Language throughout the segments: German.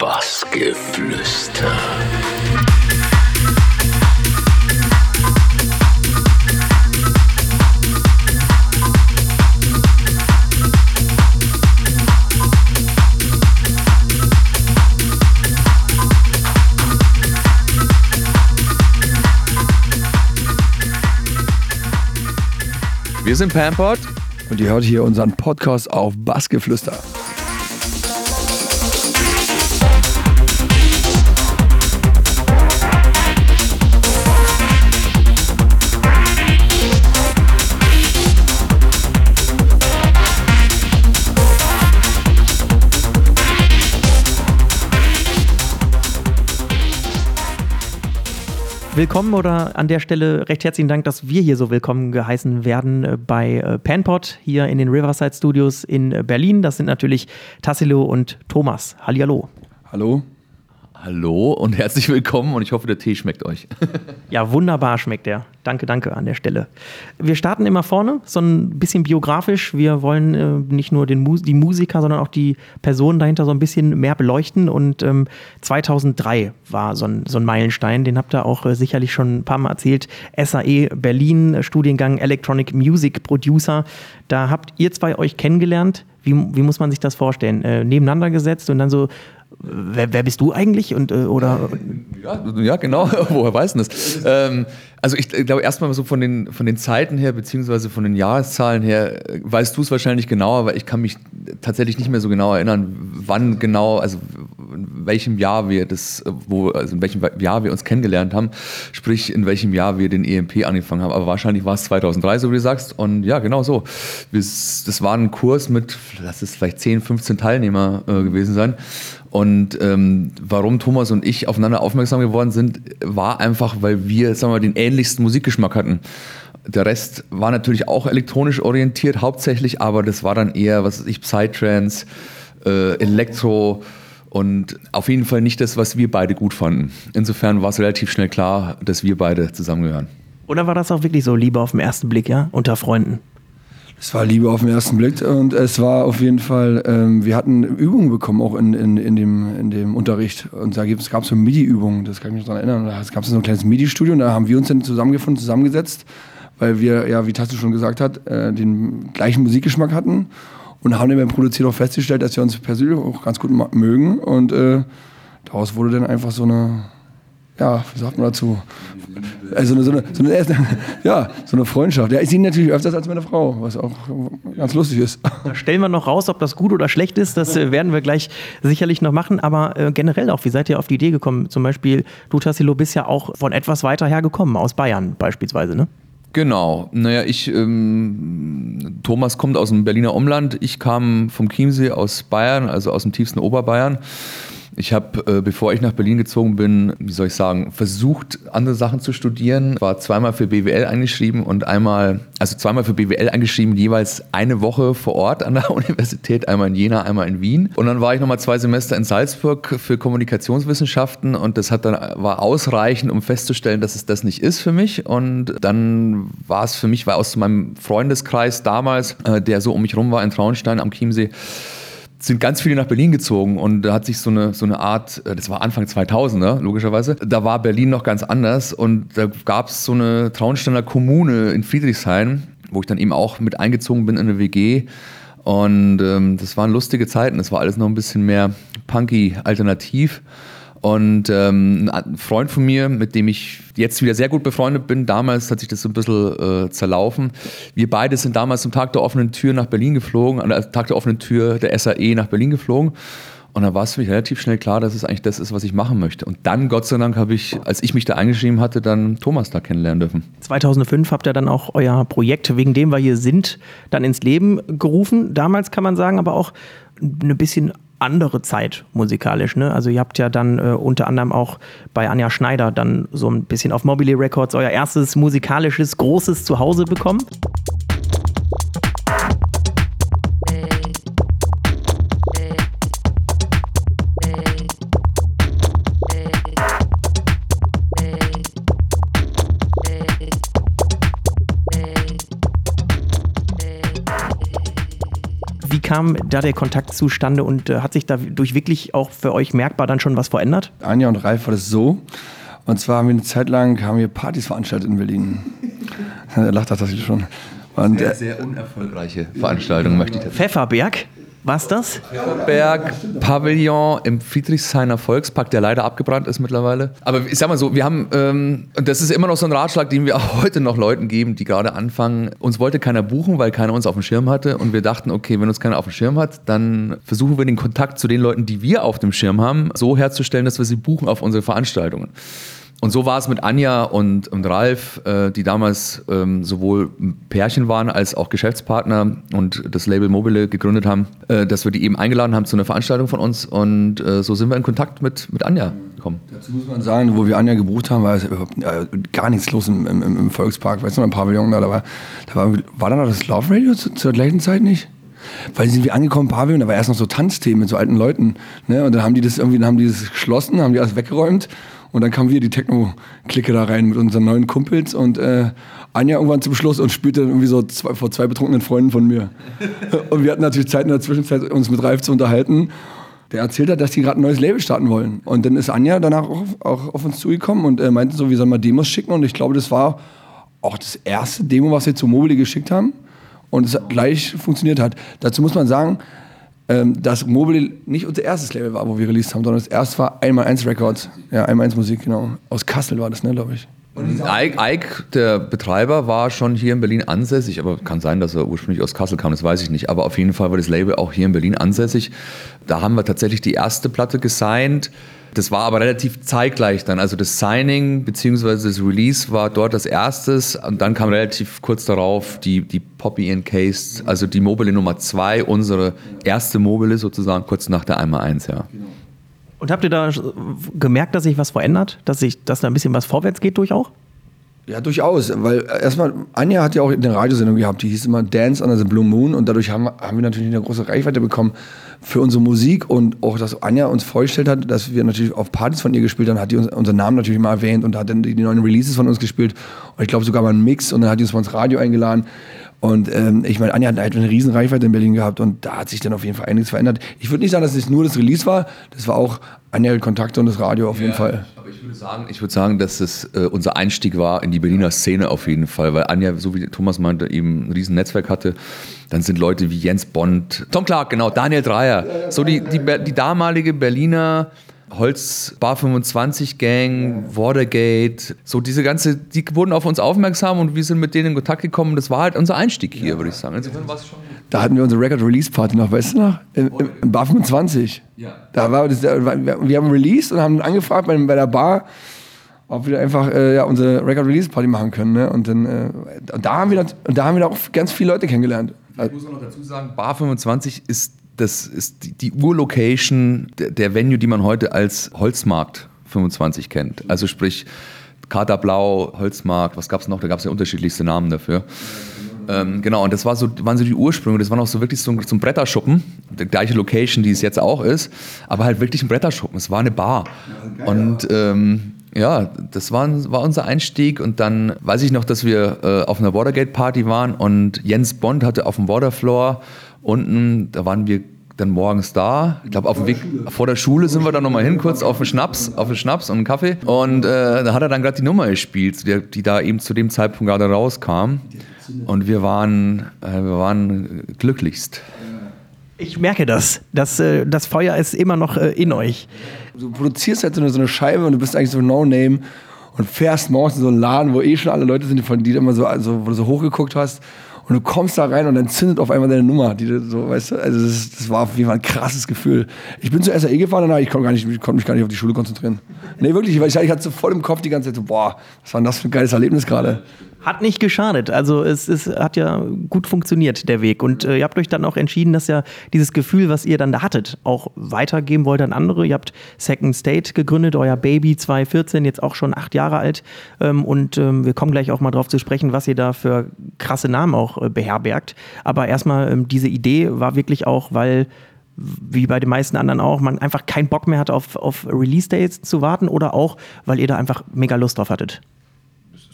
Bassgeflüster. Wir sind Pamport. Und ihr hört hier unseren Podcast auf Bassgeflüster. Willkommen oder an der Stelle recht herzlichen Dank, dass wir hier so willkommen geheißen werden äh, bei äh, Panpot hier in den Riverside Studios in äh, Berlin. Das sind natürlich Tassilo und Thomas. Hallihallo. Hallo? Hallo und herzlich willkommen und ich hoffe, der Tee schmeckt euch. Ja, wunderbar schmeckt der. Danke, danke an der Stelle. Wir starten immer vorne, so ein bisschen biografisch. Wir wollen äh, nicht nur den Mus die Musiker, sondern auch die Personen dahinter so ein bisschen mehr beleuchten. Und ähm, 2003 war so ein, so ein Meilenstein, den habt ihr auch äh, sicherlich schon ein paar Mal erzählt. SAE Berlin, Studiengang Electronic Music Producer. Da habt ihr zwei euch kennengelernt. Wie, wie muss man sich das vorstellen? Äh, nebeneinander gesetzt und dann so, wer, wer bist du eigentlich? Und, äh, oder Ja, ja genau. Woher weiß denn das? Ähm, also ich glaube erstmal so von den, von den Zeiten her, beziehungsweise von den Jahreszahlen her, äh, weißt du es wahrscheinlich genauer, weil ich kann mich tatsächlich nicht mehr so genau erinnern, wann genau, also in welchem Jahr wir das, äh, wo, also in welchem Jahr wir uns kennengelernt haben, sprich in welchem Jahr wir den EMP angefangen haben. Aber wahrscheinlich war es 2003, so wie du sagst. Und ja, genau so. Das war ein Kurs mit, lass es vielleicht 10, 15 Teilnehmer äh, gewesen sein. Und ähm, warum Thomas und ich aufeinander aufmerksam geworden sind, war einfach, weil wir, sagen wir mal, den ähnlichsten Musikgeschmack hatten. Der Rest war natürlich auch elektronisch orientiert, hauptsächlich, aber das war dann eher, was weiß ich, Psytrance, äh, Elektro und auf jeden Fall nicht das, was wir beide gut fanden. Insofern war es relativ schnell klar, dass wir beide zusammengehören. Oder war das auch wirklich so Liebe auf den ersten Blick, ja? Unter Freunden? Es war Liebe auf den ersten Blick und es war auf jeden Fall, ähm, wir hatten Übungen bekommen auch in, in, in, dem, in dem Unterricht. Und da gab es so MIDI-Übungen, das kann ich mich daran erinnern. Da gab es so ein kleines MIDI-Studio und da haben wir uns dann zusammengefunden, zusammengesetzt, weil wir, ja, wie Tasse schon gesagt hat, äh, den gleichen Musikgeschmack hatten und haben dann beim Produzieren auch festgestellt, dass wir uns persönlich auch ganz gut mögen. Und äh, daraus wurde dann einfach so eine, ja, wie sagt man dazu? Also eine, so eine, so eine, ja, so eine Freundschaft. Ja, ich sehe ihn natürlich öfters als meine Frau, was auch ganz lustig ist. Da stellen wir noch raus, ob das gut oder schlecht ist. Das äh, werden wir gleich sicherlich noch machen. Aber äh, generell auch, wie seid ihr auf die Idee gekommen? Zum Beispiel, du, Tassilo, bist ja auch von etwas weiter her gekommen, aus Bayern beispielsweise, ne? Genau. Naja, ich, ähm, Thomas kommt aus dem Berliner Umland. Ich kam vom Chiemsee aus Bayern, also aus dem tiefsten Oberbayern. Ich habe, äh, bevor ich nach Berlin gezogen bin, wie soll ich sagen, versucht, andere Sachen zu studieren. War zweimal für BWL eingeschrieben und einmal, also zweimal für BWL eingeschrieben, jeweils eine Woche vor Ort an der Universität, einmal in Jena, einmal in Wien. Und dann war ich nochmal zwei Semester in Salzburg für Kommunikationswissenschaften und das hat dann, war ausreichend, um festzustellen, dass es das nicht ist für mich. Und dann war es für mich, weil aus meinem Freundeskreis damals, äh, der so um mich rum war in Traunstein am Chiemsee, sind ganz viele nach Berlin gezogen und da hat sich so eine, so eine Art, äh, das war Anfang 2000er, logischerweise, da war Berlin noch ganz anders und da gab es so eine Traunsteiner Kommune in Friedrichshain, wo ich dann eben auch mit eingezogen bin in eine WG und ähm, das waren lustige Zeiten, das war alles noch ein bisschen mehr punky alternativ und ähm, ein Freund von mir, mit dem ich jetzt wieder sehr gut befreundet bin, damals hat sich das so ein bisschen äh, zerlaufen. Wir beide sind damals zum Tag der offenen Tür nach Berlin geflogen, an der Tag der offenen Tür der SAE nach Berlin geflogen. Und dann war es für mich relativ schnell klar, dass es eigentlich das ist, was ich machen möchte. Und dann, Gott sei Dank, habe ich, als ich mich da eingeschrieben hatte, dann Thomas da kennenlernen dürfen. 2005 habt ihr dann auch euer Projekt, wegen dem wir hier sind, dann ins Leben gerufen. Damals kann man sagen, aber auch eine bisschen andere Zeit musikalisch. Ne? Also ihr habt ja dann äh, unter anderem auch bei Anja Schneider dann so ein bisschen auf Mobile Records euer erstes musikalisches großes Zuhause bekommen. Kam da der Kontakt zustande und äh, hat sich dadurch wirklich auch für euch merkbar dann schon was verändert? Anja und Ralf war das so. Und zwar haben wir eine Zeit lang haben wir Partys veranstaltet in Berlin. er lacht das tatsächlich schon. Und, sehr, sehr unerfolgreiche Veranstaltung, möchte ich dazu. Pfefferberg? Was das? Berg Pavillon im Friedrichshainer Volkspark, der leider abgebrannt ist mittlerweile. Aber ich sag mal so, wir haben, ähm, und das ist immer noch so ein Ratschlag, den wir auch heute noch Leuten geben, die gerade anfangen. Uns wollte keiner buchen, weil keiner uns auf dem Schirm hatte. Und wir dachten, okay, wenn uns keiner auf dem Schirm hat, dann versuchen wir den Kontakt zu den Leuten, die wir auf dem Schirm haben, so herzustellen, dass wir sie buchen auf unsere Veranstaltungen. Und so war es mit Anja und, und Ralf, äh, die damals ähm, sowohl Pärchen waren als auch Geschäftspartner und das Label Mobile gegründet haben, äh, dass wir die eben eingeladen haben zu einer Veranstaltung von uns. Und äh, so sind wir in Kontakt mit, mit Anja gekommen. Dazu muss man sagen, wo wir Anja gebucht haben, war es gar nichts los im, im, im Volkspark. Weißt du, ein Pavillon da, da war, da war, war da noch das Love Radio zu, zur gleichen Zeit nicht? Weil sind wir angekommen, Pavillon, da war erst noch so Tanzthemen mit so alten Leuten. Ne? Und dann haben die das irgendwie, dann haben die das geschlossen, haben die alles weggeräumt und dann kamen wir, die Techno-Clique da rein mit unseren neuen Kumpels und äh, Anja irgendwann zum Schluss und spielte dann irgendwie so zwei, vor zwei betrunkenen Freunden von mir. und wir hatten natürlich Zeit in der Zwischenzeit, uns mit Ralf zu unterhalten. Der erzählt hat, dass die gerade ein neues Label starten wollen. Und dann ist Anja danach auch, auch auf uns zugekommen und äh, meinte so, wir sollen mal Demos schicken. Und ich glaube, das war auch das erste Demo, was wir zu Mobile geschickt haben. Und es gleich funktioniert hat. Dazu muss man sagen, ähm, dass Mobile nicht unser erstes Label war, wo wir released haben, sondern das erste war Einmal Eins Records. Ja, Einmal Eins Musik, genau. Aus Kassel war das, ne, glaube ich. Ike, Ike, der Betreiber, war schon hier in Berlin ansässig, aber kann sein, dass er ursprünglich aus Kassel kam, das weiß ich nicht. Aber auf jeden Fall war das Label auch hier in Berlin ansässig. Da haben wir tatsächlich die erste Platte gesigned. Das war aber relativ zeitgleich dann. Also das Signing bzw. das Release war dort das erstes und dann kam relativ kurz darauf die, die Poppy Encased, also die Mobile Nummer 2, unsere erste Mobile sozusagen, kurz nach der 1x1, ja. Und habt ihr da gemerkt, dass sich was verändert? Dass, sich, dass da ein bisschen was vorwärts geht durch auch? Ja, durchaus. Weil erstmal, Anja hat ja auch eine Radiosendung gehabt, die hieß immer Dance Under the Blue Moon und dadurch haben, haben wir natürlich eine große Reichweite bekommen für unsere Musik und auch, dass Anja uns vorgestellt hat, dass wir natürlich auf Partys von ihr gespielt haben, hat die uns, unseren Namen natürlich mal erwähnt und hat dann die, neuen Releases von uns gespielt und ich glaube sogar mal einen Mix und dann hat die uns mal ins Radio eingeladen. Und ähm, ich meine, Anja hat halt eine riesen Reichweite in Berlin gehabt und da hat sich dann auf jeden Fall einiges verändert. Ich würde nicht sagen, dass es nur das Release war, das war auch Anja Kontakte und das Radio auf jeden Fall. Aber ich würde sagen, ich würde sagen, dass es äh, unser Einstieg war in die Berliner Szene auf jeden Fall, weil Anja, so wie Thomas meinte, eben ein riesen Netzwerk hatte. Dann sind Leute wie Jens Bond, Tom Clark, genau, Daniel Dreier, so die, die, die damalige Berliner Holz Bar 25 Gang, Watergate, so diese ganze, die wurden auf uns aufmerksam und wir sind mit denen in Kontakt gekommen. Das war halt unser Einstieg hier, ja. würde ich sagen. Insofern war es schon. Da hatten wir unsere Record Release Party noch, weißt du noch? Im, im Bar 25. Ja. Da war das, wir haben released und haben angefragt bei, bei der Bar, ob wir einfach äh, ja, unsere Record Release Party machen können. Ne? Und dann, äh, da haben wir, da haben wir auch ganz viele Leute kennengelernt. Ich muss auch noch dazu sagen, Bar 25 ist das ist die, Urlocation der, Venue, die man heute als Holzmarkt 25 kennt. Also sprich Katerblau, Holzmarkt, was gab es noch? Da gab es ja unterschiedlichste Namen dafür. Ähm, genau, und das war so, waren so die Ursprünge. Das war noch so wirklich so ein, so ein Bretterschuppen, die gleiche Location, die es jetzt auch ist, aber halt wirklich ein Bretterschuppen. Es war eine Bar. Und ähm, ja, das war, war, unser Einstieg. Und dann weiß ich noch, dass wir äh, auf einer Watergate-Party waren und Jens Bond hatte auf dem Waterfloor unten, da waren wir dann morgens da. Ich glaube, auf dem Weg vor der Schule sind wir dann nochmal hin, kurz auf den Schnaps, auf den Schnaps und einen Kaffee. Und äh, da hat er dann gerade die Nummer gespielt, die, die, da eben zu dem Zeitpunkt gerade rauskam. Und wir waren, äh, wir waren glücklichst. Ich merke das. Das, äh, das Feuer ist immer noch äh, in euch. Du produzierst halt so eine, so eine Scheibe und du bist eigentlich so No-Name und fährst morgens in so einen Laden, wo eh schon alle Leute sind, von denen du immer so, also, wo du so hochgeguckt hast und du kommst da rein und dann zündet auf einmal deine Nummer, die so, weißt du, also das, das war auf jeden Fall ein krasses Gefühl. Ich bin zur SAE gefahren, danach, ich konnte, gar nicht, ich konnte mich gar nicht auf die Schule konzentrieren. Nee, wirklich, weil ich, ich hatte so voll im Kopf die ganze Zeit so, boah, was war denn das für ein geiles Erlebnis gerade. Hat nicht geschadet. Also es, es hat ja gut funktioniert, der Weg. Und äh, ihr habt euch dann auch entschieden, dass ja dieses Gefühl, was ihr dann da hattet, auch weitergeben wollt an andere. Ihr habt Second State gegründet, euer Baby 2014, jetzt auch schon acht Jahre alt. Ähm, und ähm, wir kommen gleich auch mal drauf zu sprechen, was ihr da für krasse Namen auch äh, beherbergt. Aber erstmal, ähm, diese Idee war wirklich auch, weil wie bei den meisten anderen auch, man einfach keinen Bock mehr hat, auf, auf Release-Dates zu warten oder auch, weil ihr da einfach mega Lust drauf hattet?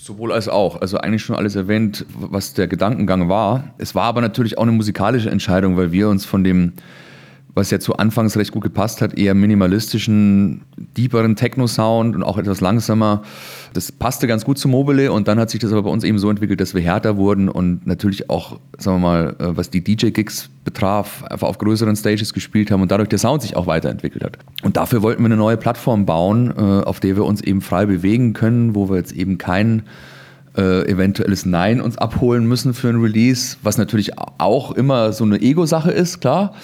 Sowohl als auch. Also eigentlich schon alles erwähnt, was der Gedankengang war. Es war aber natürlich auch eine musikalische Entscheidung, weil wir uns von dem was ja zu Anfangs recht gut gepasst hat, eher minimalistischen, deeperen Techno-Sound und auch etwas langsamer. Das passte ganz gut zu Mobile und dann hat sich das aber bei uns eben so entwickelt, dass wir härter wurden und natürlich auch, sagen wir mal, äh, was die DJ-Gigs betraf, einfach auf größeren Stages gespielt haben und dadurch der Sound sich auch weiterentwickelt hat. Und dafür wollten wir eine neue Plattform bauen, äh, auf der wir uns eben frei bewegen können, wo wir jetzt eben kein äh, eventuelles Nein uns abholen müssen für ein Release, was natürlich auch immer so eine Ego-Sache ist, klar.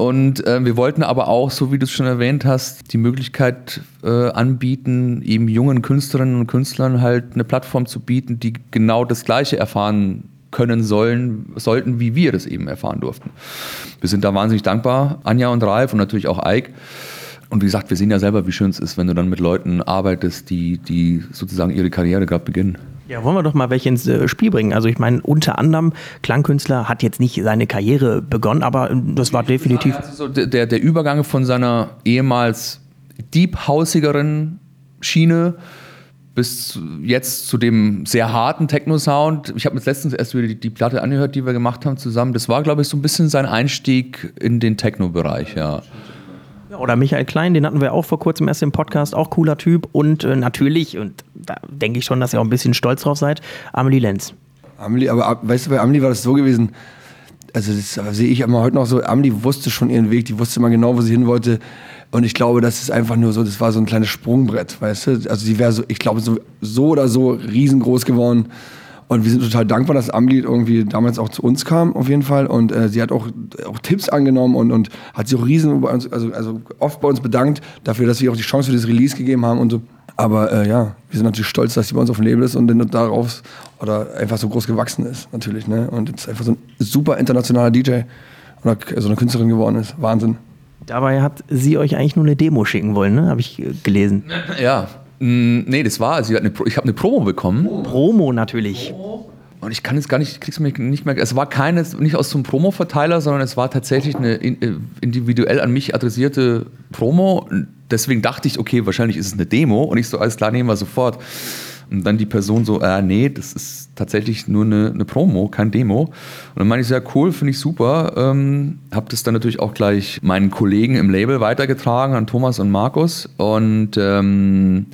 Und äh, wir wollten aber auch, so wie du es schon erwähnt hast, die Möglichkeit äh, anbieten, eben jungen Künstlerinnen und Künstlern halt eine Plattform zu bieten, die genau das Gleiche erfahren können sollen, sollten, wie wir das eben erfahren durften. Wir sind da wahnsinnig dankbar, Anja und Ralf und natürlich auch Ike. Und wie gesagt, wir sehen ja selber, wie schön es ist, wenn du dann mit Leuten arbeitest, die, die sozusagen ihre Karriere gerade beginnen. Ja, wollen wir doch mal welche ins äh, Spiel bringen. Also ich meine, unter anderem, Klangkünstler hat jetzt nicht seine Karriere begonnen, aber äh, das war definitiv... Also der, der Übergang von seiner ehemals deep-hausigeren Schiene bis jetzt zu dem sehr harten Techno-Sound. Ich habe mir letztens erst wieder die, die, Platte angehört, die wir gemacht haben zusammen. Das war, glaube ich, so ein bisschen sein Einstieg in den Techno-Bereich, ja. Oder Michael Klein, den hatten wir auch vor kurzem erst im Podcast, auch cooler Typ. Und äh, natürlich, und da denke ich schon, dass ihr auch ein bisschen stolz drauf seid, Amelie Lenz. Amelie, aber weißt du, bei Amelie war das so gewesen, also das sehe ich immer heute noch so, Amelie wusste schon ihren Weg, die wusste immer genau, wo sie hin wollte. Und ich glaube, das ist einfach nur so, das war so ein kleines Sprungbrett, weißt du? Also sie wäre so, ich glaube, so, so oder so riesengroß geworden. Und wir sind total dankbar, dass Amli irgendwie damals auch zu uns kam, auf jeden Fall. Und äh, sie hat auch, auch Tipps angenommen und, und hat sich auch riesen, also, also oft bei uns bedankt dafür, dass wir auch die Chance für das Release gegeben haben und so. Aber äh, ja, wir sind natürlich stolz, dass sie bei uns auf dem Label ist und dann darauf oder einfach so groß gewachsen ist, natürlich. Ne? Und jetzt einfach so ein super internationaler DJ oder so eine Künstlerin geworden ist. Wahnsinn. Dabei hat sie euch eigentlich nur eine Demo schicken wollen, ne? Habe ich äh, gelesen. Ja, nee, das war, also ich habe eine Promo bekommen. Promo natürlich. Und ich kann jetzt gar nicht, krieg's mir nicht mehr. Es war keine, nicht aus einem Promo-Verteiler, sondern es war tatsächlich eine äh, individuell an mich adressierte Promo. Deswegen dachte ich, okay, wahrscheinlich ist es eine Demo. Und ich so, alles klar, nehmen wir sofort. Und dann die Person so, äh, nee, das ist tatsächlich nur eine, eine Promo, kein Demo. Und dann meine ich, ja, cool, finde ich super. Ähm, habe das dann natürlich auch gleich meinen Kollegen im Label weitergetragen, an Thomas und Markus. Und ähm,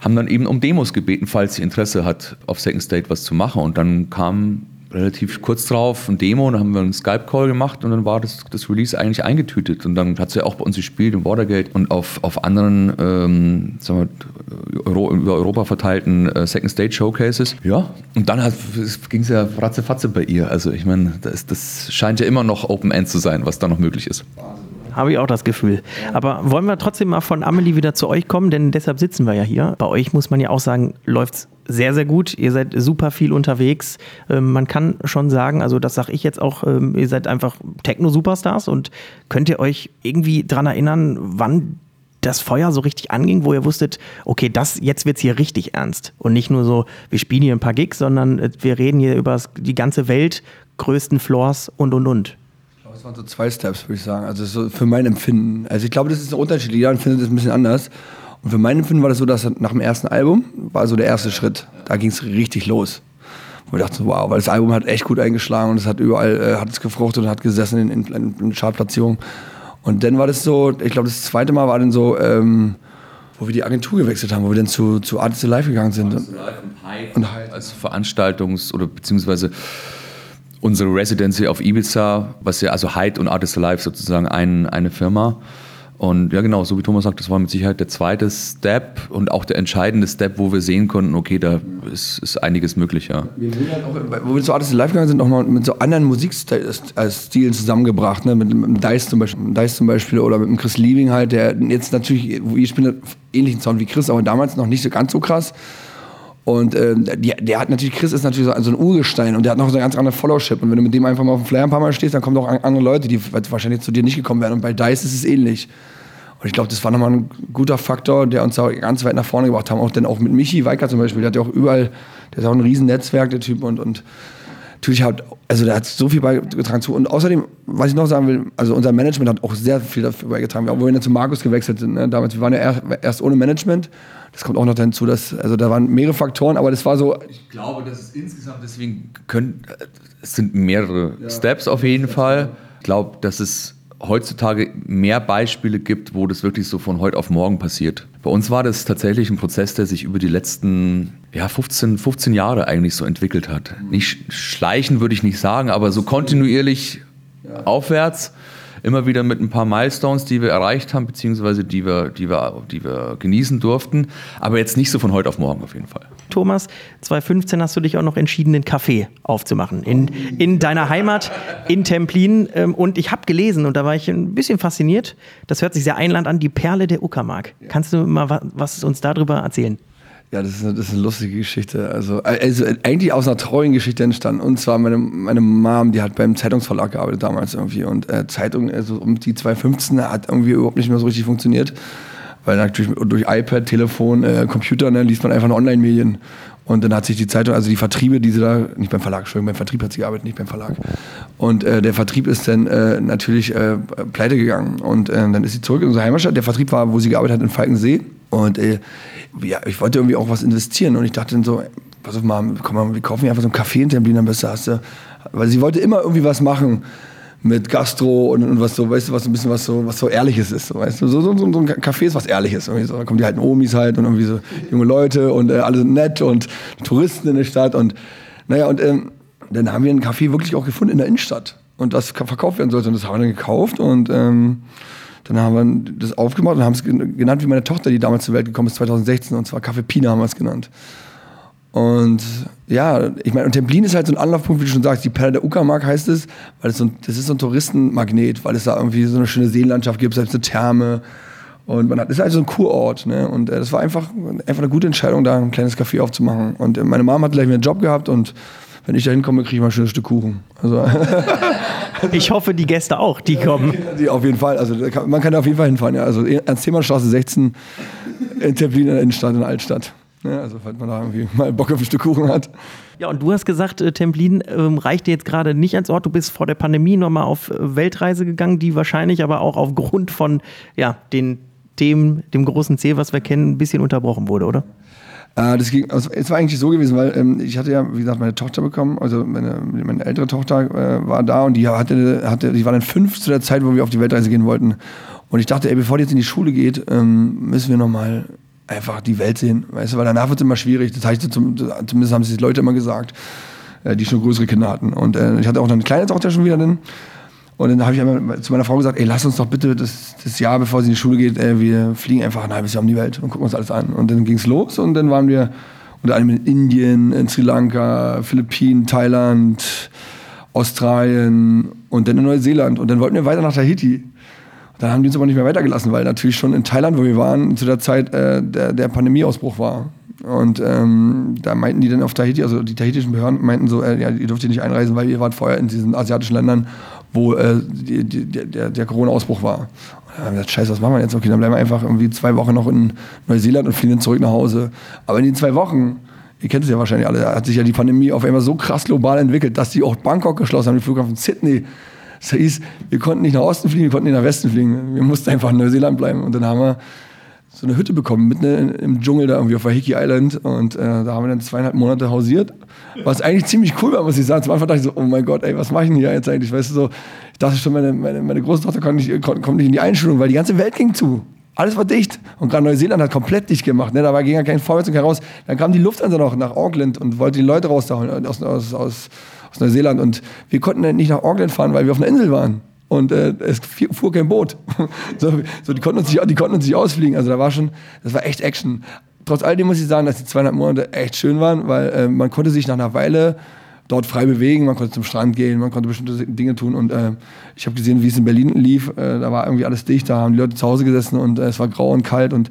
haben dann eben um Demos gebeten, falls sie Interesse hat, auf Second State was zu machen. Und dann kam relativ kurz drauf ein Demo und dann haben wir einen Skype-Call gemacht und dann war das, das Release eigentlich eingetütet. Und dann hat sie auch bei uns gespielt im Watergate und auf, auf anderen ähm, sagen wir, Euro, über Europa verteilten äh, Second State Showcases. Ja, und dann ging es ja ratzefatze bei ihr. Also ich meine, das, das scheint ja immer noch Open End zu sein, was da noch möglich ist. Habe ich auch das Gefühl. Aber wollen wir trotzdem mal von Amelie wieder zu euch kommen, denn deshalb sitzen wir ja hier. Bei euch muss man ja auch sagen, läuft es sehr, sehr gut. Ihr seid super viel unterwegs. Ähm, man kann schon sagen, also das sage ich jetzt auch, ähm, ihr seid einfach Techno-Superstars und könnt ihr euch irgendwie daran erinnern, wann das Feuer so richtig anging, wo ihr wusstet, okay, das jetzt wird es hier richtig ernst. Und nicht nur so, wir spielen hier ein paar Gigs, sondern äh, wir reden hier über die ganze Welt, größten Floors und und und waren so zwei Steps, würde ich sagen. Also so für mein Empfinden. Also ich glaube, das ist ein Unterschied. Jeder empfindet es ein bisschen anders. Und für mein Empfinden war das so, dass nach dem ersten Album war so der erste Schritt. Da ging es richtig los. Wo ich dachte, wow, weil das Album hat echt gut eingeschlagen und es hat überall, äh, hat es gefruchtet und hat gesessen in, in, in, Chartplatzierungen. Und dann war das so, ich glaube, das zweite Mal war dann so, ähm, wo wir die Agentur gewechselt haben, wo wir dann zu, zu Artists Live gegangen sind. Artists Alive und Hype. Und Hype. Als Veranstaltungs- oder beziehungsweise unsere Residency auf Ibiza, was ja, also Hyde und Artist Alive sozusagen ein, eine Firma. Und ja, genau, so wie Thomas sagt, das war mit Sicherheit der zweite Step und auch der entscheidende Step, wo wir sehen konnten, okay, da ist, ist einiges möglich, ja. Wir wurden halt auch, wo wir zu Artist Live gegangen sind, nochmal mit so anderen Musikstilen zusammengebracht, ne? mit, mit Dice zum, Beispiel, Dice zum Beispiel oder mit dem Chris Liebing halt, der jetzt natürlich, ich bin ähnlichen Sound wie Chris, aber damals noch nicht so ganz so krass. Und äh, die, der hat natürlich, Chris ist natürlich so, so ein Urgestein und der hat noch so eine ganz andere Followship. Und wenn du mit dem einfach mal auf dem Flyer ein paar Mal stehst, dann kommen auch andere Leute, die wahrscheinlich zu dir nicht gekommen wären. Und bei Dice ist es ähnlich. Und ich glaube, das war nochmal ein guter Faktor, der uns auch ganz weit nach vorne gebracht hat. Auch denn auch mit Michi Weicker zum Beispiel, der hat ja auch überall, der ist auch ein riesen der Typ. Und, und natürlich hat, also der hat so viel beigetragen zu. Und außerdem, was ich noch sagen will, also unser Management hat auch sehr viel dafür beigetragen. Obwohl wir dann zu Markus gewechselt sind. Ne? Damals, wir waren ja erst ohne Management. Das kommt auch noch hinzu, dass, also da waren mehrere Faktoren, aber das war so. Ich glaube, dass es insgesamt deswegen können, es sind mehrere ja. Steps auf jeden Fall. Ich glaube, dass es heutzutage mehr Beispiele gibt, wo das wirklich so von heute auf morgen passiert. Bei uns war das tatsächlich ein Prozess, der sich über die letzten ja, 15, 15 Jahre eigentlich so entwickelt hat. Nicht schleichen würde ich nicht sagen, aber so kontinuierlich ja. aufwärts immer wieder mit ein paar Milestones, die wir erreicht haben, beziehungsweise die wir, die wir, die wir genießen durften. Aber jetzt nicht so von heute auf morgen auf jeden Fall. Thomas, 2015 hast du dich auch noch entschieden, einen Café aufzumachen in, in deiner Heimat in Templin. Ähm, und ich habe gelesen, und da war ich ein bisschen fasziniert, das hört sich sehr einland an, die Perle der Uckermark. Kannst du mal was uns darüber erzählen? Ja, das ist, eine, das ist eine lustige Geschichte. Also, also eigentlich aus einer traurigen Geschichte entstanden. Und zwar meine, meine Mom, die hat beim Zeitungsverlag gearbeitet damals irgendwie. Und äh, Zeitung, also um die 2015 hat irgendwie überhaupt nicht mehr so richtig funktioniert. Weil natürlich durch iPad, Telefon, äh, Computer ne, liest man einfach nur Online-Medien. Und dann hat sich die Zeitung, also die Vertriebe, die sie da, nicht beim Verlag, Entschuldigung, beim Vertrieb hat sie gearbeitet, nicht beim Verlag. Und äh, der Vertrieb ist dann äh, natürlich äh, pleite gegangen. Und äh, dann ist sie zurück in unsere Heimatstadt. Der Vertrieb war, wo sie gearbeitet hat, in Falkensee. Und äh, ja, ich wollte irgendwie auch was investieren. Und ich dachte dann so, pass auf mal, komm mal, wir kaufen hier einfach so einen Kaffee in Templin, am besten. Weil sie wollte immer irgendwie was machen mit Gastro und, und, was so, weißt du, was ein bisschen was so, was so Ehrliches ist, so, weißt du, so, so, so, so ein Café ist was Ehrliches, so, da kommen die alten Omis halt und irgendwie so junge Leute und äh, alle sind nett und Touristen in der Stadt und naja, und ähm, dann haben wir ein Café wirklich auch gefunden in der Innenstadt und das verkauft werden sollte und das haben wir dann gekauft und ähm, dann haben wir das aufgemacht und haben es genannt wie meine Tochter, die damals zur Welt gekommen ist, 2016 und zwar Café Pina haben wir es genannt. Und ja, ich meine, und Templin ist halt so ein Anlaufpunkt, wie du schon sagst, die Perle der Uckermark heißt es, weil es so ein, das ist so ein Touristenmagnet, weil es da irgendwie so eine schöne Seenlandschaft gibt, selbst eine Therme. Und man hat, das ist halt so ein Kurort, ne? Und äh, das war einfach, einfach eine gute Entscheidung, da ein kleines Café aufzumachen. Und äh, meine Mama hat gleich einen Job gehabt und wenn ich da hinkomme, kriege ich mal ein schönes Stück Kuchen. Also ich hoffe, die Gäste auch, die kommen. Die auf jeden Fall. Also man kann da auf jeden Fall hinfahren. Ja. Also Ernst-Thiemann-Straße 16 in Templin in der Innenstadt, in der Altstadt. Ja, also falls man da irgendwie mal Bock auf ein Stück Kuchen hat. Ja, und du hast gesagt, äh, Templin ähm, reicht dir jetzt gerade nicht ans Ort. Du bist vor der Pandemie nochmal auf äh, Weltreise gegangen, die wahrscheinlich aber auch aufgrund von ja, den Themen, dem großen Ziel, was wir kennen, ein bisschen unterbrochen wurde, oder? Äh, das ging, also es war eigentlich so gewesen, weil ähm, ich hatte ja, wie gesagt, meine Tochter bekommen, also meine, meine ältere Tochter äh, war da und die hatte, hatte, die war dann fünf zu der Zeit, wo wir auf die Weltreise gehen wollten. Und ich dachte, ey, bevor die jetzt in die Schule geht, ähm, müssen wir nochmal einfach die Welt sehen, weißt du, weil danach wird es immer schwierig. Das heißt, zumindest haben sich die Leute immer gesagt, äh, die schon größere Kinder hatten. Und äh, ich hatte auch eine kleine Tochter schon wieder drin. Und dann habe ich zu meiner Frau gesagt, ey, lass uns doch bitte das, das Jahr, bevor sie in die Schule geht, ey, wir fliegen einfach ein halbes Jahr um die Welt und gucken uns alles an. Und dann ging es los und dann waren wir unter anderem in Indien, in Sri Lanka, Philippinen, Thailand, Australien und dann in Neuseeland. Und dann wollten wir weiter nach Tahiti. Dann haben die uns aber nicht mehr weitergelassen, weil natürlich schon in Thailand, wo wir waren, zu der Zeit äh, der, der Pandemieausbruch war. Und ähm, da meinten die dann auf Tahiti, also die tahitischen Behörden meinten so, äh, ja, ihr dürft hier nicht einreisen, weil ihr wart vorher in diesen asiatischen Ländern wo äh, die, die, der, der Corona-Ausbruch war. Und dann haben wir gesagt, scheiße, was machen wir jetzt? Okay, dann bleiben wir einfach irgendwie zwei Wochen noch in Neuseeland und fliegen dann zurück nach Hause. Aber in den zwei Wochen, ihr kennt es ja wahrscheinlich alle, hat sich ja die Pandemie auf einmal so krass global entwickelt, dass die auch Bangkok geschlossen haben, den Flughafen Sydney. Das hieß, wir konnten nicht nach Osten fliegen, wir konnten nicht nach Westen fliegen. Wir mussten einfach in Neuseeland bleiben. Und dann haben wir so eine Hütte bekommen, mitten im Dschungel da irgendwie auf Waiheke Island. Und äh, da haben wir dann zweieinhalb Monate hausiert. Was eigentlich ziemlich cool war, muss ich sagen. Zum Anfang dachte ich so, oh mein Gott, ey, was mache ich denn hier jetzt eigentlich? Weißt du, so, ich dachte schon, meine, meine, meine große Tochter kommt nicht, kommt nicht in die Einschulung, weil die ganze Welt ging zu. Alles war dicht. Und gerade Neuseeland hat komplett dicht gemacht. Ne? Da ging ja kein Vorwärts und kein Raus. Dann kam die Lufthansa noch nach Auckland und wollte die Leute rausholen aus, aus, aus, aus Neuseeland. Und wir konnten nicht nach Auckland fahren, weil wir auf einer Insel waren und äh, es fuhr kein Boot. so, so, die, konnten uns nicht, die konnten uns nicht ausfliegen. Also da war schon, das war echt Action. Trotz alledem muss ich sagen, dass die zweieinhalb Monate echt schön waren, weil äh, man konnte sich nach einer Weile dort frei bewegen, man konnte zum Strand gehen, man konnte bestimmte Dinge tun und äh, ich habe gesehen, wie es in Berlin lief. Äh, da war irgendwie alles dicht, da haben die Leute zu Hause gesessen und äh, es war grau und kalt und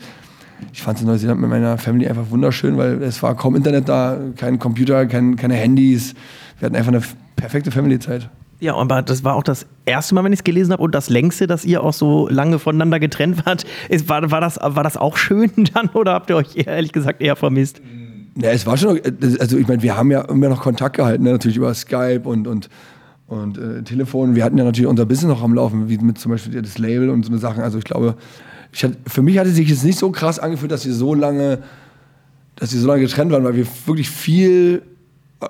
ich fand es in Neuseeland mit meiner Family einfach wunderschön, weil es war kaum Internet da, kein Computer, kein, keine Handys. Wir hatten einfach eine perfekte Family-Zeit. Ja, aber das war auch das erste Mal, wenn ich es gelesen habe und das längste, dass ihr auch so lange voneinander getrennt wart. Ist, war, war, das, war das auch schön dann oder habt ihr euch ehrlich gesagt eher vermisst? Ja, es war schon, also ich meine, wir haben ja immer noch Kontakt gehalten, ne? natürlich über Skype und, und, und äh, Telefon. Wir hatten ja natürlich unser Business noch am Laufen, wie mit zum Beispiel das Label und so Sachen. Also ich glaube, ich hatte, für mich hatte sich jetzt nicht so krass angefühlt, dass wir so lange, dass wir so lange getrennt waren, weil wir wirklich viel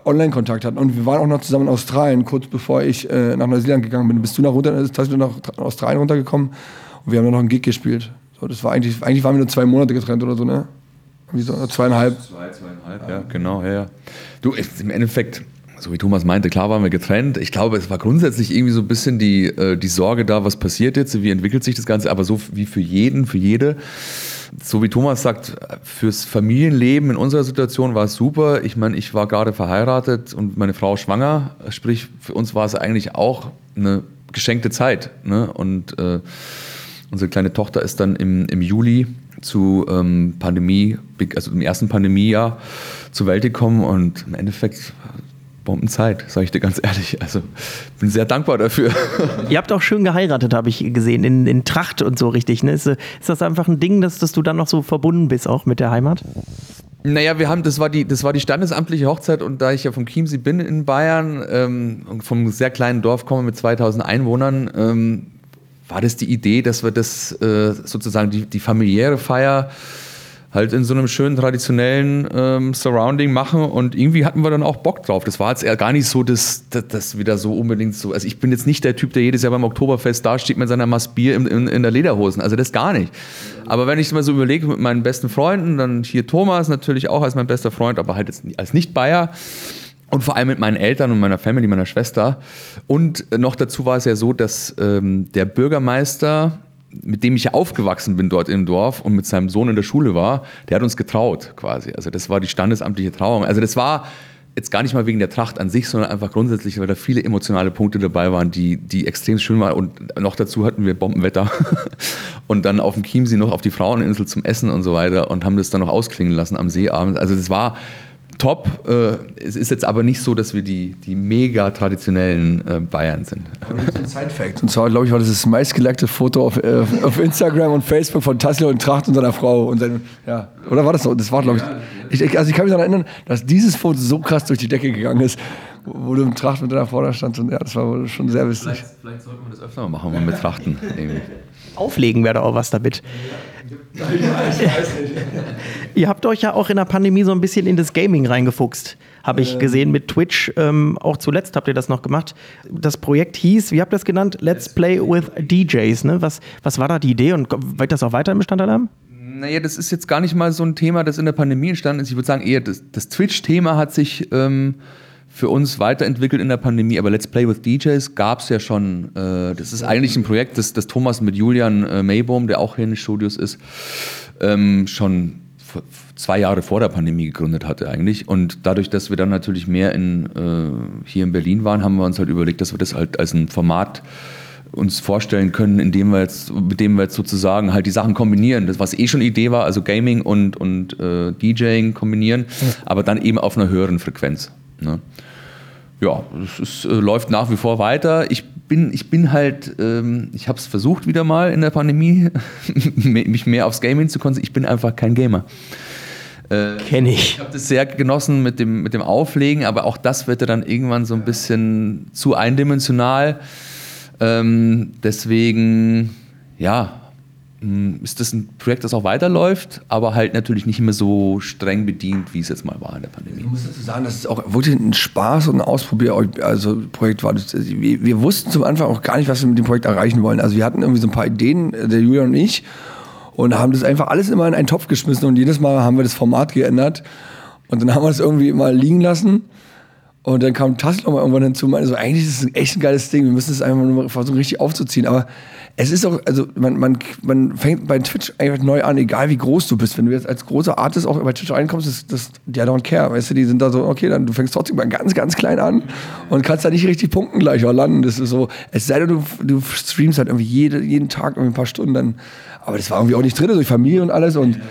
Online-Kontakt hatten. Und wir waren auch noch zusammen in Australien, kurz bevor ich äh, nach Neuseeland gegangen bin. Bist du nach, runter, du nach Australien runtergekommen und wir haben dann noch einen Gig gespielt. So, das war eigentlich, eigentlich waren wir nur zwei Monate getrennt oder so, ne? Wie so, zweieinhalb. Zwei, zweieinhalb, ja, genau, ja, ja. Du, im Endeffekt, so wie Thomas meinte, klar waren wir getrennt. Ich glaube, es war grundsätzlich irgendwie so ein bisschen die, äh, die Sorge da, was passiert jetzt, wie entwickelt sich das Ganze, aber so wie für jeden, für jede. So wie Thomas sagt, fürs Familienleben in unserer Situation war es super. Ich meine, ich war gerade verheiratet und meine Frau schwanger. Sprich, für uns war es eigentlich auch eine geschenkte Zeit. Ne? Und äh, unsere kleine Tochter ist dann im, im Juli zu ähm, Pandemie, also im ersten Pandemiejahr zur Welt gekommen und im Endeffekt Bombenzeit, sage ich dir ganz ehrlich. Also bin sehr dankbar dafür. Ihr habt auch schön geheiratet, habe ich gesehen, in, in Tracht und so richtig. Ne? Ist, ist das einfach ein Ding, dass, dass du dann noch so verbunden bist, auch mit der Heimat? Naja, wir haben, das war die, das war die standesamtliche Hochzeit und da ich ja vom Chiemsee bin in Bayern ähm, und vom sehr kleinen Dorf komme mit 2000 Einwohnern, ähm, war das die Idee, dass wir das äh, sozusagen die, die familiäre Feier halt in so einem schönen traditionellen ähm, Surrounding machen und irgendwie hatten wir dann auch Bock drauf. Das war jetzt eher gar nicht so, dass das wieder so unbedingt so. Also ich bin jetzt nicht der Typ, der jedes Jahr beim Oktoberfest dasteht mit seiner Maß in, in, in, der Lederhosen. Also das gar nicht. Aber wenn ich mal so überlege mit meinen besten Freunden, dann hier Thomas natürlich auch als mein bester Freund, aber halt als Nicht-Bayer. Und vor allem mit meinen Eltern und meiner Family, meiner Schwester. Und noch dazu war es ja so, dass ähm, der Bürgermeister mit dem ich ja aufgewachsen bin dort im Dorf und mit seinem Sohn in der Schule war, der hat uns getraut quasi. Also das war die standesamtliche Trauung. Also das war jetzt gar nicht mal wegen der Tracht an sich, sondern einfach grundsätzlich, weil da viele emotionale Punkte dabei waren, die, die extrem schön waren. Und noch dazu hatten wir Bombenwetter. und dann auf dem Chiemsee noch auf die Fraueninsel zum Essen und so weiter und haben das dann noch ausklingen lassen am Seeabend. Also das war top. Äh, es ist jetzt aber nicht so, dass wir die, die mega traditionellen äh, Bayern sind. Ein Side-Fact. Und zwar, glaube ich, war das das meistgeleckte Foto auf, äh, auf Instagram und Facebook von Tassilo und Tracht und seiner Frau. Und seine, ja. Oder war das so? Das war, glaube ich, ich. Also, ich kann mich daran erinnern, dass dieses Foto so krass durch die Decke gegangen ist, wo du im Tracht mit deiner Frau da standst. Und ja, das war schon sehr witzig. Vielleicht, vielleicht sollten wir das öfter mal machen, mal mit Trachten. Auflegen wäre auch was damit. Ihr habt euch ja auch in der Pandemie so ein bisschen in das Gaming reingefuchst, habe ich ähm. gesehen mit Twitch. Ähm, auch zuletzt habt ihr das noch gemacht. Das Projekt hieß, wie habt ihr das genannt? Let's Play with DJs. Ne? Was, was war da die Idee und wird das auch weiter im Bestandteil haben? Naja, das ist jetzt gar nicht mal so ein Thema, das in der Pandemie entstanden ist. Ich würde sagen, eher das, das Twitch-Thema hat sich ähm, für uns weiterentwickelt in der Pandemie, aber Let's Play with DJs gab es ja schon. Äh, das ist eigentlich ein Projekt, das, das Thomas mit Julian äh, Maybaum, der auch hier in den Studios ist, ähm, schon zwei Jahre vor der Pandemie gegründet hatte eigentlich. Und dadurch, dass wir dann natürlich mehr in, äh, hier in Berlin waren, haben wir uns halt überlegt, dass wir das halt als ein Format uns vorstellen können, indem wir jetzt, mit dem wir jetzt sozusagen halt die Sachen kombinieren. Das, was eh schon Idee war, also Gaming und, und äh, DJing kombinieren, aber dann eben auf einer höheren Frequenz. Ne? Ja, es äh, läuft nach wie vor weiter. Ich bin, ich bin halt, ähm, ich habe es versucht wieder mal in der Pandemie, mich mehr aufs Gaming zu konzentrieren. Ich bin einfach kein Gamer. Äh, Kenne ich. Ich habe das sehr genossen mit dem, mit dem Auflegen, aber auch das wird ja dann irgendwann so ein bisschen zu eindimensional. Ähm, deswegen, ja, ist das ein Projekt, das auch weiterläuft, aber halt natürlich nicht mehr so streng bedient, wie es jetzt mal war in der Pandemie. Ich muss dazu sagen, dass es auch wirklich ein Spaß und ein Ausprobier also Projekt war. Wir, wir, wussten zum Anfang auch gar nicht, was wir mit dem Projekt erreichen wollen. Also wir hatten irgendwie so ein paar Ideen, der Julian und ich, und haben das einfach alles immer in einen Topf geschmissen und jedes Mal haben wir das Format geändert und dann haben wir es irgendwie mal liegen lassen. Und dann kam Tassel mal irgendwann hinzu und meinte so, eigentlich ist es echt ein geiles Ding, wir müssen es einfach nur versuchen, richtig aufzuziehen. Aber es ist auch, also man, man, man fängt bei Twitch einfach neu an, egal wie groß du bist. Wenn du jetzt als großer Artist auch bei Twitch reinkommst, das, das, die don't care, weißt du, die sind da so, okay, dann du fängst trotzdem mal ganz, ganz klein an und kannst da nicht richtig punkten gleich auch landen. Das ist so, es sei denn, du, du streamst halt irgendwie jede, jeden Tag irgendwie ein paar Stunden dann, aber das war irgendwie auch nicht drin, durch Familie und alles und ja,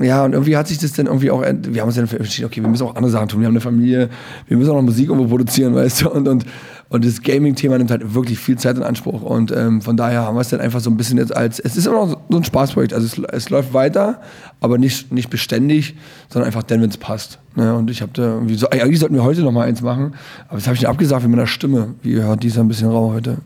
ja, und irgendwie hat sich das dann irgendwie auch, wir haben uns dann entschieden, okay, wir müssen auch andere Sachen tun. Wir haben eine Familie, wir müssen auch noch Musik irgendwo produzieren, weißt du, und, und, und das Gaming-Thema nimmt halt wirklich viel Zeit in Anspruch. Und ähm, von daher haben wir es dann einfach so ein bisschen jetzt als, es ist immer noch so ein Spaßprojekt. Also es, es läuft weiter, aber nicht, nicht beständig, sondern einfach dann, wenn es passt. Ne? Und ich habe da irgendwie so, eigentlich sollten wir heute noch mal eins machen, aber das habe ich nicht abgesagt mit meiner Stimme. Wie hört dieser ein bisschen rau heute?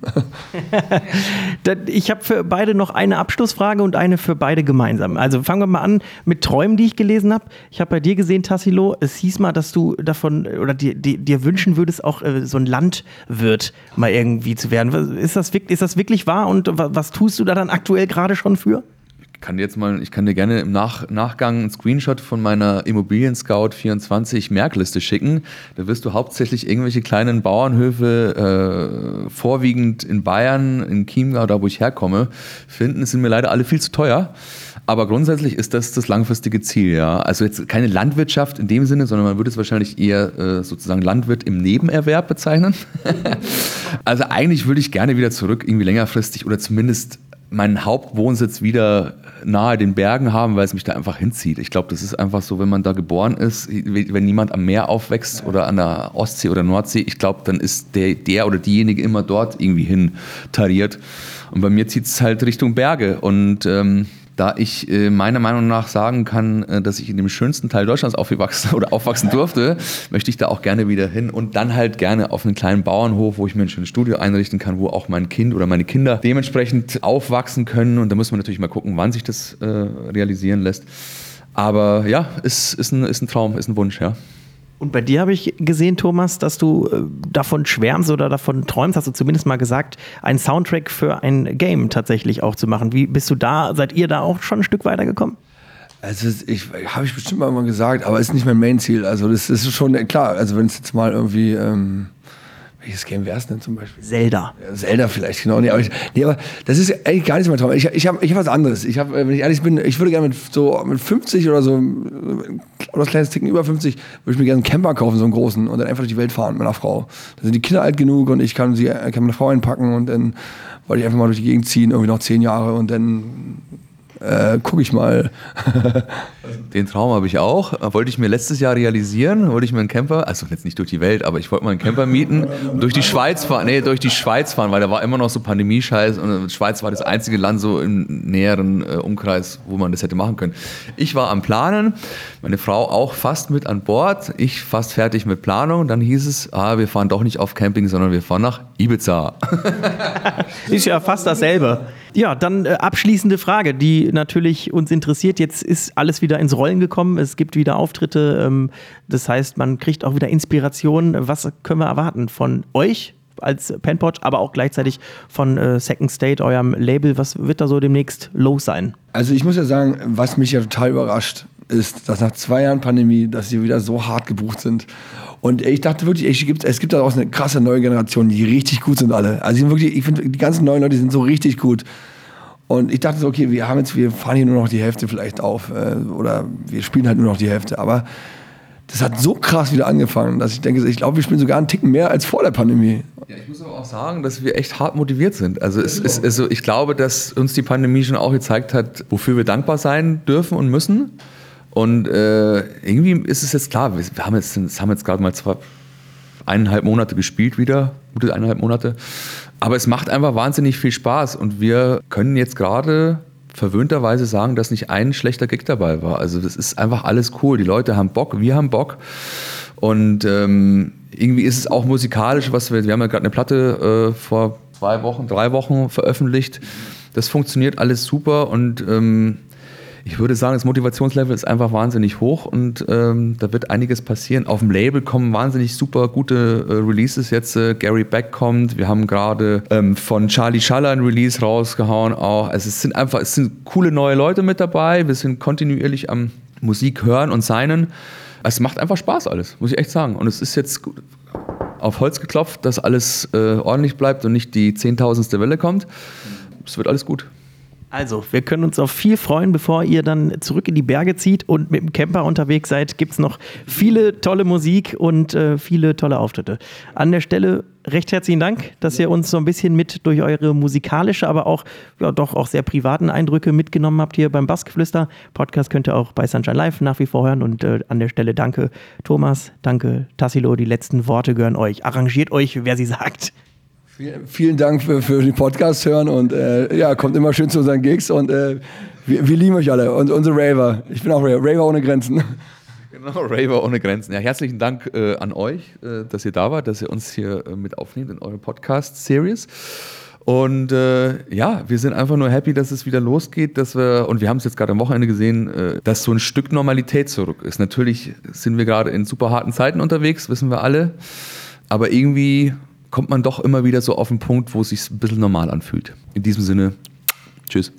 ich habe für beide noch eine Abschlussfrage und eine für beide gemeinsam. Also fangen wir mal an mit Träumen, die ich gelesen habe. Ich habe bei dir gesehen, Tassilo, es hieß mal, dass du davon oder dir, dir, dir wünschen würdest, auch äh, so ein Land wird, mal irgendwie zu werden. Ist das, ist das wirklich wahr und was tust du da dann aktuell gerade schon für? Ich kann jetzt mal, ich kann dir gerne im Nach Nachgang einen Screenshot von meiner Immobilien Scout 24 Merkliste schicken. Da wirst du hauptsächlich irgendwelche kleinen Bauernhöfe, äh, vorwiegend in Bayern, in Chiemgau, da wo ich herkomme, finden. Es sind mir leider alle viel zu teuer. Aber grundsätzlich ist das das langfristige Ziel, ja. Also jetzt keine Landwirtschaft in dem Sinne, sondern man würde es wahrscheinlich eher äh, sozusagen Landwirt im Nebenerwerb bezeichnen. also eigentlich würde ich gerne wieder zurück, irgendwie längerfristig oder zumindest meinen Hauptwohnsitz wieder nahe den Bergen haben, weil es mich da einfach hinzieht. Ich glaube, das ist einfach so, wenn man da geboren ist, wenn niemand am Meer aufwächst oder an der Ostsee oder Nordsee, ich glaube, dann ist der, der oder diejenige immer dort irgendwie hin tariert. Und bei mir zieht es halt Richtung Berge und ähm, da ich äh, meiner Meinung nach sagen kann, äh, dass ich in dem schönsten Teil Deutschlands aufgewachsen oder aufwachsen durfte, möchte ich da auch gerne wieder hin und dann halt gerne auf einen kleinen Bauernhof, wo ich mir ein schönes Studio einrichten kann, wo auch mein Kind oder meine Kinder dementsprechend aufwachsen können. Und da muss man natürlich mal gucken, wann sich das äh, realisieren lässt. Aber ja, ist, ist, ein, ist ein Traum, ist ein Wunsch, ja. Und bei dir habe ich gesehen, Thomas, dass du äh, davon schwärmst oder davon träumst, hast du zumindest mal gesagt, einen Soundtrack für ein Game tatsächlich auch zu machen. Wie bist du da, seid ihr da auch schon ein Stück weitergekommen? Also ich habe ich bestimmt mal gesagt, aber ist nicht mein Main-Ziel. Also das ist schon klar. Also wenn es jetzt mal irgendwie ähm, welches Game wäre es denn zum Beispiel? Zelda. Ja, Zelda vielleicht, genau. Nee aber, ich, nee, aber das ist eigentlich gar nicht mein Traum. Ich, ich habe ich hab was anderes. Ich hab, wenn ich ehrlich bin, ich würde gerne mit so mit 50 oder so, oder das kleines Ticken über 50, würde ich mir gerne einen Camper kaufen, so einen großen, und dann einfach durch die Welt fahren mit meiner Frau. Da sind die Kinder alt genug und ich kann, sie, kann meine Frau einpacken und dann wollte ich einfach mal durch die Gegend ziehen, irgendwie noch zehn Jahre und dann äh, gucke ich mal. Den Traum habe ich auch. Wollte ich mir letztes Jahr realisieren, wollte ich mir einen Camper, also jetzt nicht durch die Welt, aber ich wollte mal einen Camper mieten und durch die Schweiz fahren, nee, durch die Schweiz fahren, weil da war immer noch so Pandemie-Scheiß und Schweiz war das einzige Land so im näheren äh, Umkreis, wo man das hätte machen können. Ich war am Planen, meine Frau auch fast mit an Bord, ich fast fertig mit Planung, dann hieß es, ah, wir fahren doch nicht auf Camping, sondern wir fahren nach Ibiza. Ist ja fast dasselbe. Ja, dann äh, abschließende Frage, die natürlich uns interessiert. Jetzt ist alles wieder ins Rollen gekommen. Es gibt wieder Auftritte. Ähm, das heißt, man kriegt auch wieder Inspiration. Was können wir erwarten von euch? als Penpot, aber auch gleichzeitig von äh, Second State, eurem Label. Was wird da so demnächst los sein? Also ich muss ja sagen, was mich ja total überrascht, ist, dass nach zwei Jahren Pandemie, dass sie wieder so hart gebucht sind. Und ich dachte wirklich, es gibt, es gibt da auch eine krasse neue Generation, die richtig gut sind alle. Also wirklich, ich finde, die ganzen neuen Leute sind so richtig gut. Und ich dachte so, okay, wir haben jetzt, wir fahren hier nur noch die Hälfte vielleicht auf äh, oder wir spielen halt nur noch die Hälfte. Aber das hat so krass wieder angefangen, dass ich denke, ich glaube, wir spielen sogar einen Ticken mehr als vor der Pandemie. Ja, ich muss aber auch sagen, dass wir echt hart motiviert sind. Also, es, es, also ich glaube, dass uns die Pandemie schon auch gezeigt hat, wofür wir dankbar sein dürfen und müssen. Und äh, irgendwie ist es jetzt klar, wir haben jetzt, haben jetzt gerade mal zwei, eineinhalb Monate gespielt wieder, gute eineinhalb Monate. Aber es macht einfach wahnsinnig viel Spaß und wir können jetzt gerade verwöhnterweise sagen, dass nicht ein schlechter Gig dabei war. Also das ist einfach alles cool. Die Leute haben Bock, wir haben Bock. Und ähm, irgendwie ist es auch musikalisch, was wir, wir haben ja gerade eine Platte äh, vor zwei Wochen, drei Wochen veröffentlicht. Das funktioniert alles super und ähm, ich würde sagen, das Motivationslevel ist einfach wahnsinnig hoch und ähm, da wird einiges passieren. Auf dem Label kommen wahnsinnig super gute äh, Releases jetzt. Äh, Gary Beck kommt, wir haben gerade ähm, von Charlie Schaller ein Release rausgehauen auch. Also es sind einfach, es sind coole neue Leute mit dabei. Wir sind kontinuierlich am Musik hören und seinen. Es macht einfach Spaß alles, muss ich echt sagen. Und es ist jetzt auf Holz geklopft, dass alles äh, ordentlich bleibt und nicht die zehntausendste Welle kommt. Es wird alles gut. Also, wir können uns auf viel freuen, bevor ihr dann zurück in die Berge zieht und mit dem Camper unterwegs seid. Gibt es noch viele tolle Musik und äh, viele tolle Auftritte. An der Stelle recht herzlichen Dank, dass ihr uns so ein bisschen mit durch eure musikalische, aber auch ja, doch auch sehr privaten Eindrücke mitgenommen habt hier beim Bassgeflüster. Podcast könnt ihr auch bei Sunshine Live nach wie vor hören und äh, an der Stelle danke Thomas, danke Tassilo, die letzten Worte gehören euch. Arrangiert euch, wer sie sagt. Vielen Dank für, für den Podcast hören und äh, ja, kommt immer schön zu unseren Gigs und äh, wir, wir, lieben euch alle und unsere Raver. Ich bin auch Raver, Raver ohne Grenzen. Genau, Raver ohne Grenzen. Ja, herzlichen Dank äh, an euch, äh, dass ihr da wart, dass ihr uns hier äh, mit aufnehmt in eure Podcast-Series. Und äh, ja, wir sind einfach nur happy, dass es wieder losgeht, dass wir, und wir haben es jetzt gerade am Wochenende gesehen, äh, dass so ein Stück Normalität zurück ist. Natürlich sind wir gerade in super harten Zeiten unterwegs, wissen wir alle. Aber irgendwie kommt man doch immer wieder so auf den Punkt, wo es sich ein bisschen normal anfühlt. In diesem Sinne, tschüss.